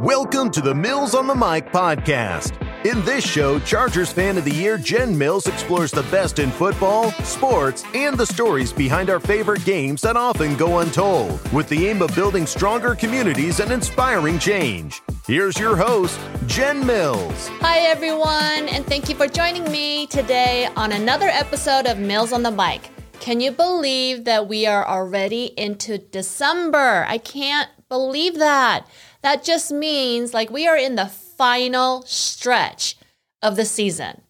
Welcome to the Mills on the Mic podcast. In this show, Chargers Fan of the Year Jen Mills explores the best in football, sports, and the stories behind our favorite games that often go untold, with the aim of building stronger communities and inspiring change. Here's your host, Jen Mills. Hi, everyone, and thank you for joining me today on another episode of Mills on the Mic. Can you believe that we are already into December? I can't believe that. That just means like we are in the final stretch of the season.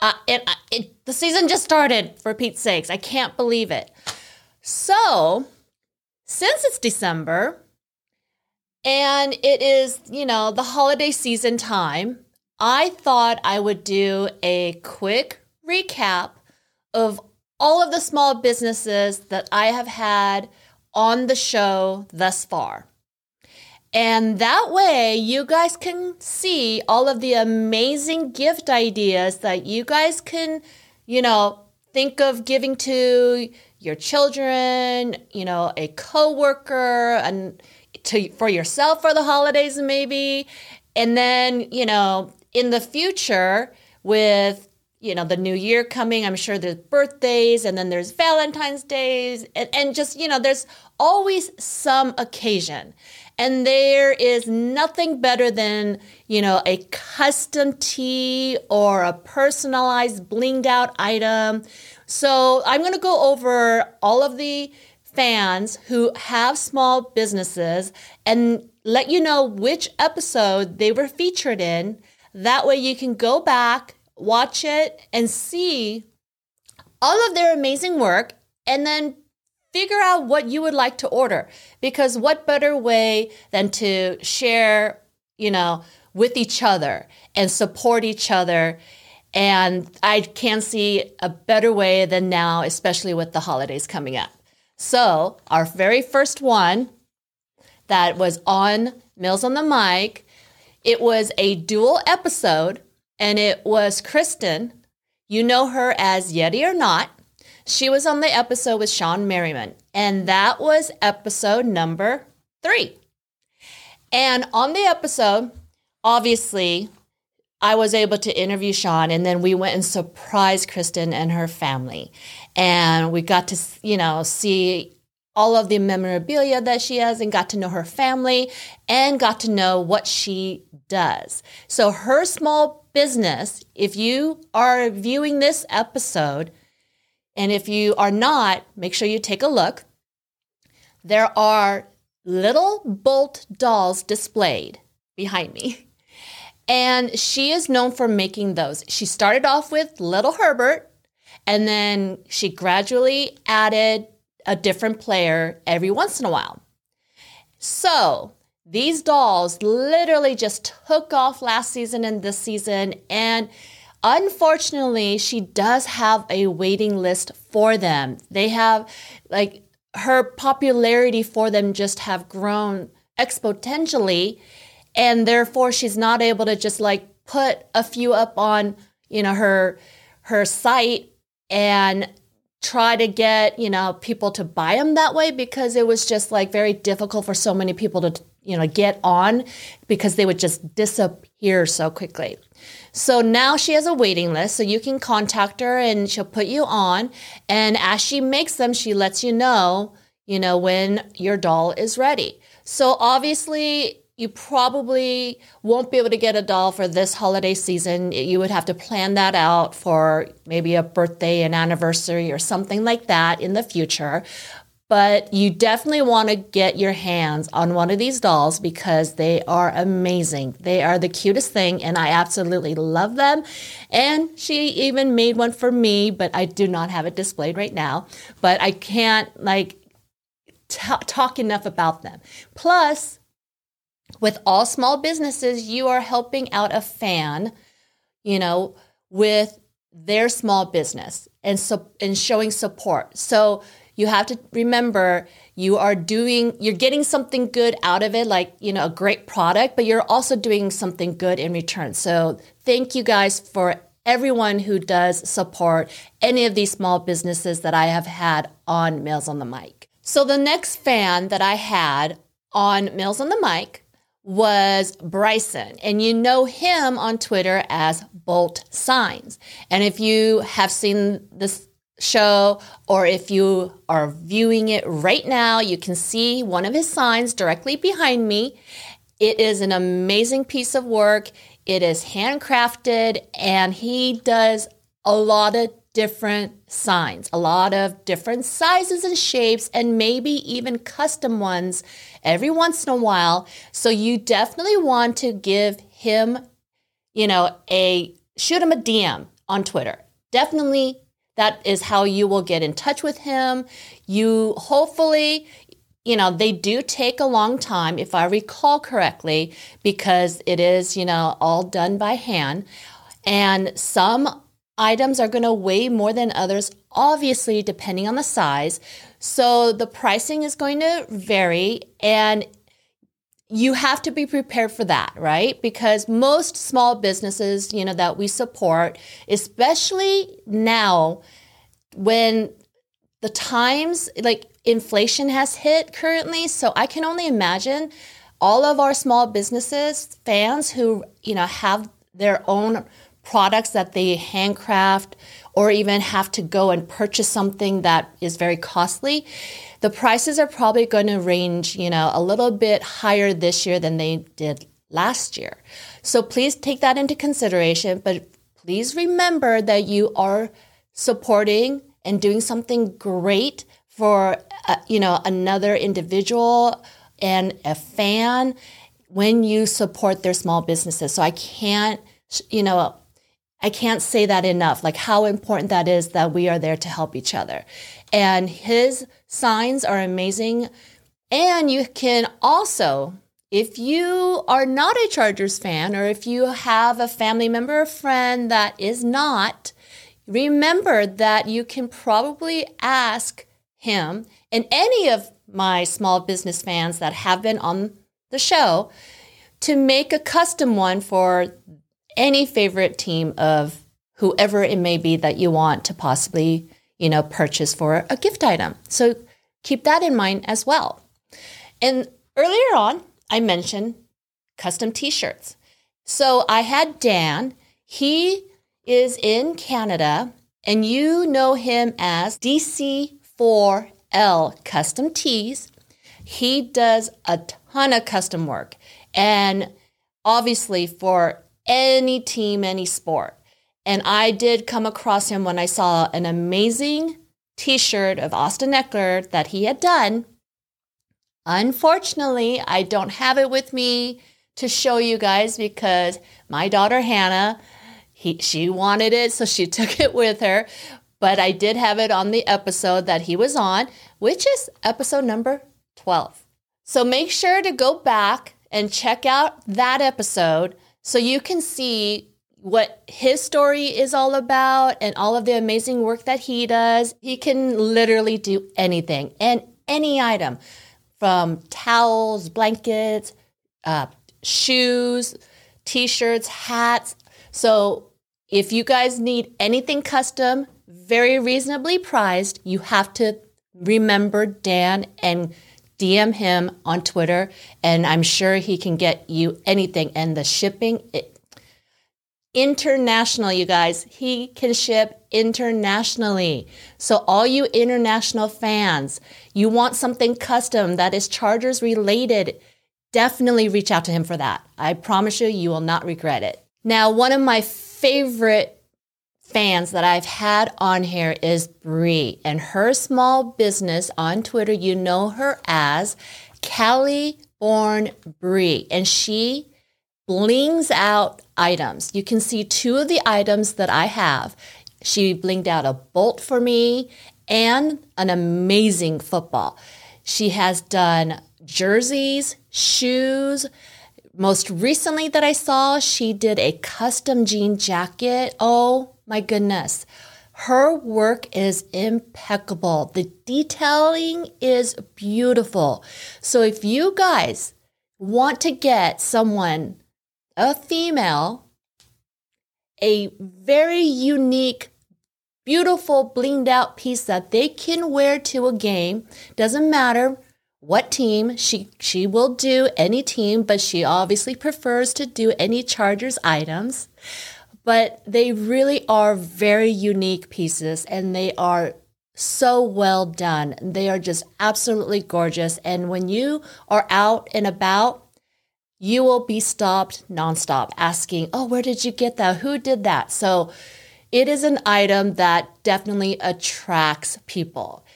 Uh, it, uh, it, the season just started, for Pete's sakes. I can't believe it. So, since it's December and it is, you know, the holiday season time, I thought I would do a quick recap of all of the small businesses that I have had on the show thus far. And that way, you guys can see all of the amazing gift ideas that you guys can, you know, think of giving to your children, you know, a coworker, and to for yourself for the holidays, maybe. And then, you know, in the future, with you know the new year coming i'm sure there's birthdays and then there's valentine's days and, and just you know there's always some occasion and there is nothing better than, you know, a custom tee or a personalized blinged out item. So I'm going to go over all of the fans who have small businesses and let you know which episode they were featured in. That way you can go back, watch it, and see all of their amazing work and then figure out what you would like to order. Because what better way than to share you know with each other and support each other? And i can't see a better way than now especially with the holidays coming up. So our very first one that was on mills on the mic it was a dual episode and it was kristen you know her as yeti or Knot she was on the episode with Shawne Merriman, and that was episode number three. And on the episode, obviously, I was able to interview Shawne, and then we went and surprised Kristen and her family. And we got to, you know, see all of the memorabilia that she has and got to know her family and got to know what she does. So, her small business, if you are viewing this episode, and if you are not, make sure you take a look. There are little bolt dolls displayed behind me. And she is known for making those. She started off with Little Herbert, and then she gradually added a different player every once in a while. So these dolls literally just took off last season and this season, and Unfortunately, she does have a waiting list for them. They have like her popularity for them just have grown exponentially and therefore she's not able to just like put a few up on, you know, her her site and try to get, you know, people to buy them that way because it was just like very difficult for so many people to, you know, get on because they would just disappear so quickly. So now she has a waiting list, so you can contact her and she'll put you on. And as she makes them, she lets you know, you know, when your doll is ready. So obviously, you probably won't be able to get a doll for this holiday season. You would have to plan that out for maybe a birthday, an anniversary, or something like that in the future but you definitely want to get your hands on one of these dolls because they are amazing. They are the cutest thing, and I absolutely love them. And she even made one for me, but I do not have it displayed right now. But I can't like t- talk enough about them. Plus, with all small businesses, you are helping out a fan, you know, with their small business and so and showing support. So you have to remember you are doing you're getting something good out of it like you know a great product but you're also doing something good in return so thank you guys for everyone who does support any of these small businesses that i have had on Mills on the mic so the next fan that i had on Mills on the mic was Bryson, and you know him on Twitter as Bolt Signs. And if you have seen this show or if you are viewing it right now, you can see one of his signs directly behind me. It is an amazing piece of work. It is handcrafted and he does a lot of different signs, a lot of different sizes and shapes, and maybe even custom ones every once in a while. So you definitely want to give him, you know, a shoot him a DM on Twitter. Definitely that is how you will get in touch with him. You hopefully, you know, they do take a long time, if I recall correctly, because it is, you know, all done by hand. And some items are going to weigh more than others, obviously, depending on the size. So the pricing is going to vary. And you have to be prepared for that, right? Because most small businesses, you know, that we support, especially now when the times like inflation has hit currently, so I can only imagine all of our small businesses fans who, you know, have their own products that they handcraft or even have to go and purchase something that is very costly the prices are probably going to range, you know, a little bit higher this year than they did last year. So please take that into consideration, but please remember that you are supporting and doing something great for uh, you know another individual and a fan when you support their small businesses. So I can't you know I can't say that enough, like how important that is that we are there to help each other. And his signs are amazing. And you can also, if you are not a Chargers fan, or if you have a family member or friend that is not, remember that you can probably ask him and any of my small business fans that have been on the show to make a custom one for any favorite team of whoever it may be that you want to possibly, you know, purchase for a gift item. So keep that in mind as well. And earlier on, I mentioned custom t-shirts. So I had Dan, he is in Canada and you know him as DC4L Custom Tees. He does a ton of custom work and obviously for any team, any sport. And I did come across him when I saw an amazing t shirt of Austin Ekeler that he had done. Unfortunately, I don't have it with me to show you guys because my daughter Hannah, he, she wanted it, so she took it with her. But I did have it on the episode that he was on, which is episode number 12. So make sure to go back and check out that episode so you can see what his story is all about and all of the amazing work that he does. He can literally do anything and any item from towels, blankets, uh, shoes, t shirts, hats. So if you guys need anything custom, very reasonably priced, you have to remember Dan and DM him on Twitter, and I'm sure he can get you anything. And the shipping, it, international, you guys, he can ship internationally. So, all you international fans, you want something custom that is Chargers related, definitely reach out to him for that. I promise you, you will not regret it. Now, one of my favorite fans that I've had on here is Bree and her small business on Twitter. You know her as Cali Born Bree, and she blings out items. You can see two of the items that I have. She blinged out a bolt for me and an amazing football. She has done jerseys, shoes. Most recently that I saw, she did a custom jean jacket. Oh my goodness. Her work is impeccable. The detailing is beautiful. So if you guys want to get someone, a female, a very unique, beautiful, blinged out piece that they can wear to a game, doesn't matter what team she she will do any team, but she obviously prefers to do any Chargers items. But they really are very unique pieces and they are so well done. They are just absolutely gorgeous. And when you are out and about, you will be stopped nonstop asking, Oh, where did you get that? Who did that? So it is an item that definitely attracts people.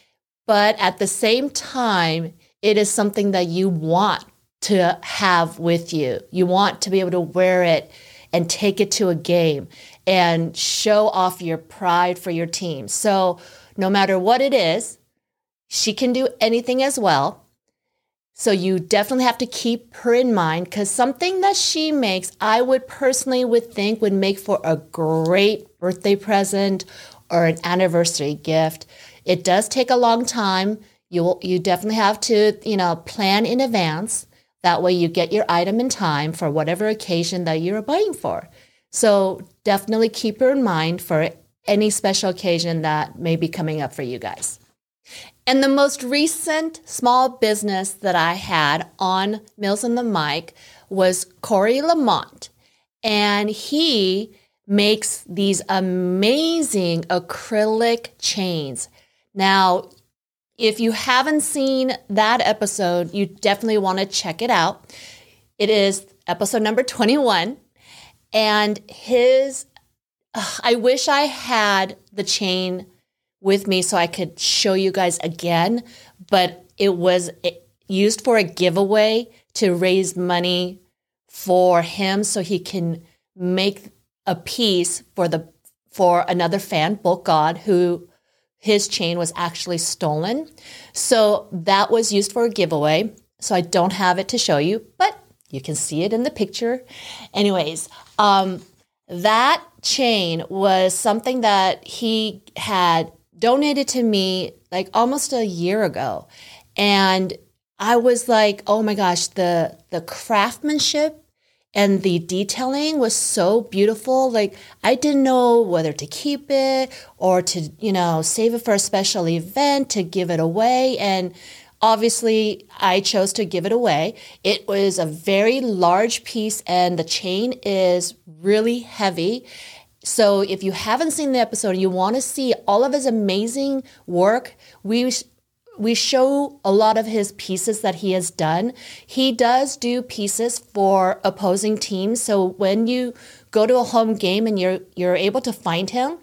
But at the same time, it is something that you want to have with you. You want to be able to wear it and take it to a game and show off your pride for your team. So, no matter what it is, she can do anything as well. So you definitely have to keep her in mind because something that she makes, I would personally would think would make for a great birthday present or an anniversary gift. It does take a long time. You will, you definitely have to, you know, plan in advance. That way you get your item in time for whatever occasion that you're buying for. So definitely keep her in mind for any special occasion that may be coming up for you guys. And the most recent small business that I had on Mills on the Mic was Corey Lamonte. And he makes these amazing acrylic chains. Now, if you haven't seen that episode, you definitely want to check it out. It is episode number 21. And his, I wish I had the chain with me so I could show you guys again, but it was eh, used for a giveaway to raise money for him so he can make a piece for the for another fan, Bulk God, who his chain was actually stolen. So that was used for a giveaway. So I don't have it to show you, but you can see it in the picture. Anyways, um, that chain was something that he had donated to me like almost a year ago. And I was like, oh my gosh, the the craftsmanship and the detailing was so beautiful. Like I didn't know whether to keep it or to, you know, save it for a special event to give it away. And obviously I chose to give it away. It was a very large piece and the chain is really heavy. So if you haven't seen the episode and you want to see all of his amazing work, we we show a lot of his pieces that he has done. He does do pieces for opposing teams. So when you go to a home game and you're you're able to find him,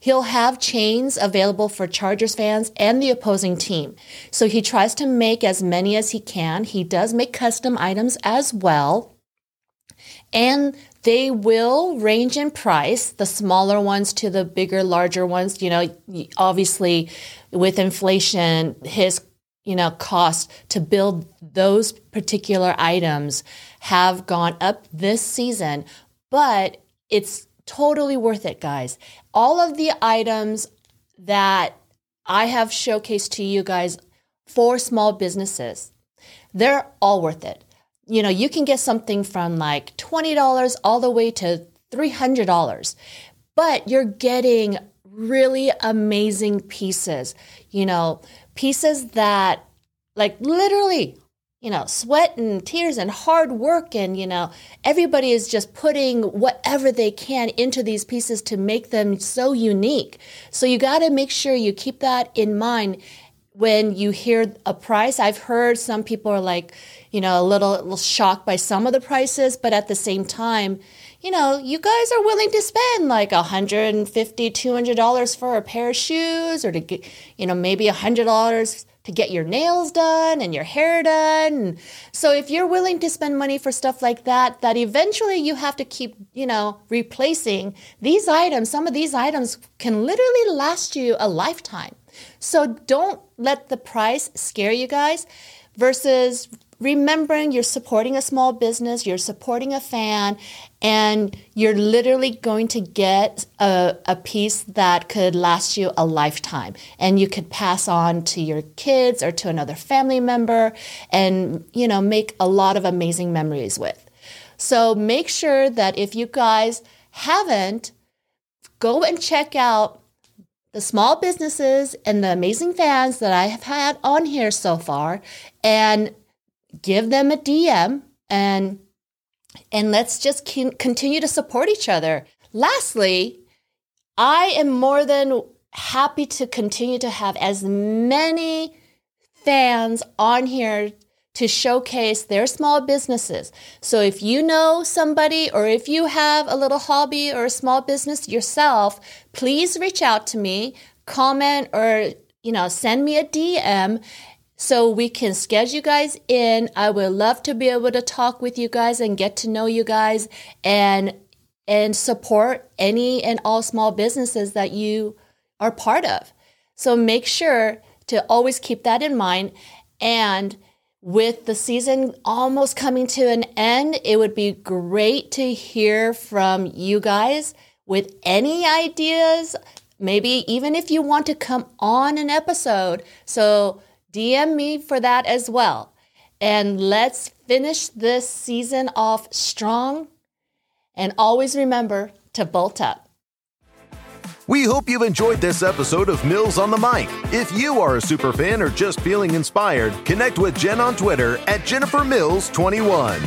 he'll have chains available for Chargers fans and the opposing team. So he tries to make as many as he can. He does make custom items as well. And they will range in price, the smaller ones to the bigger, larger ones. You know, obviously, with inflation, his you know cost to build those particular items have gone up this season, but it's totally worth it, guys. All of the items that I have showcased to you guys for small businesses, they're all worth it you know, you can get something from like $20 all the way to $300, but you're getting really amazing pieces, you know, pieces that like literally, you know, sweat and tears and hard work. And, you know, everybody is just putting whatever they can into these pieces to make them so unique. So you got to make sure you keep that in mind when you hear a price. I've heard some people are like, you know, a little, a little shocked by some of the prices, but at the same time, you know, you guys are willing to spend like $150, $200 for a pair of shoes or to get, you know, maybe $100 to get your nails done and your hair done. So if you're willing to spend money for stuff like that, that eventually you have to keep, you know, replacing these items. Some of these items can literally last you a lifetime. So don't let the price scare you guys versus remembering you're supporting a small business, you're supporting a fan, and you're literally going to get a, a piece that could last you a lifetime. And you could pass on to your kids or to another family member and, you know, make a lot of amazing memories with. So make sure that if you guys haven't, go and check out the small businesses and the amazing fans that I have had on here so far and give them a DM and and let's just continue to support each other. Lastly, I am more than happy to continue to have as many fans on here to showcase their small businesses. So if you know somebody or if you have a little hobby or a small business yourself, please reach out to me, comment or you know, send me a DM so we can schedule you guys in. I would love to be able to talk with you guys and get to know you guys and and support any and all small businesses that you are part of. So make sure to always keep that in mind and with the season almost coming to an end, it would be great to hear from you guys with any ideas. Maybe even if you want to come on an episode. So DM me for that as well. And let's finish this season off strong. And always remember to bolt up. We hope you've enjoyed this episode of Mills on the Mic. If you are a super fan or just feeling inspired, connect with Jen on Twitter at Jennifer Mills 21.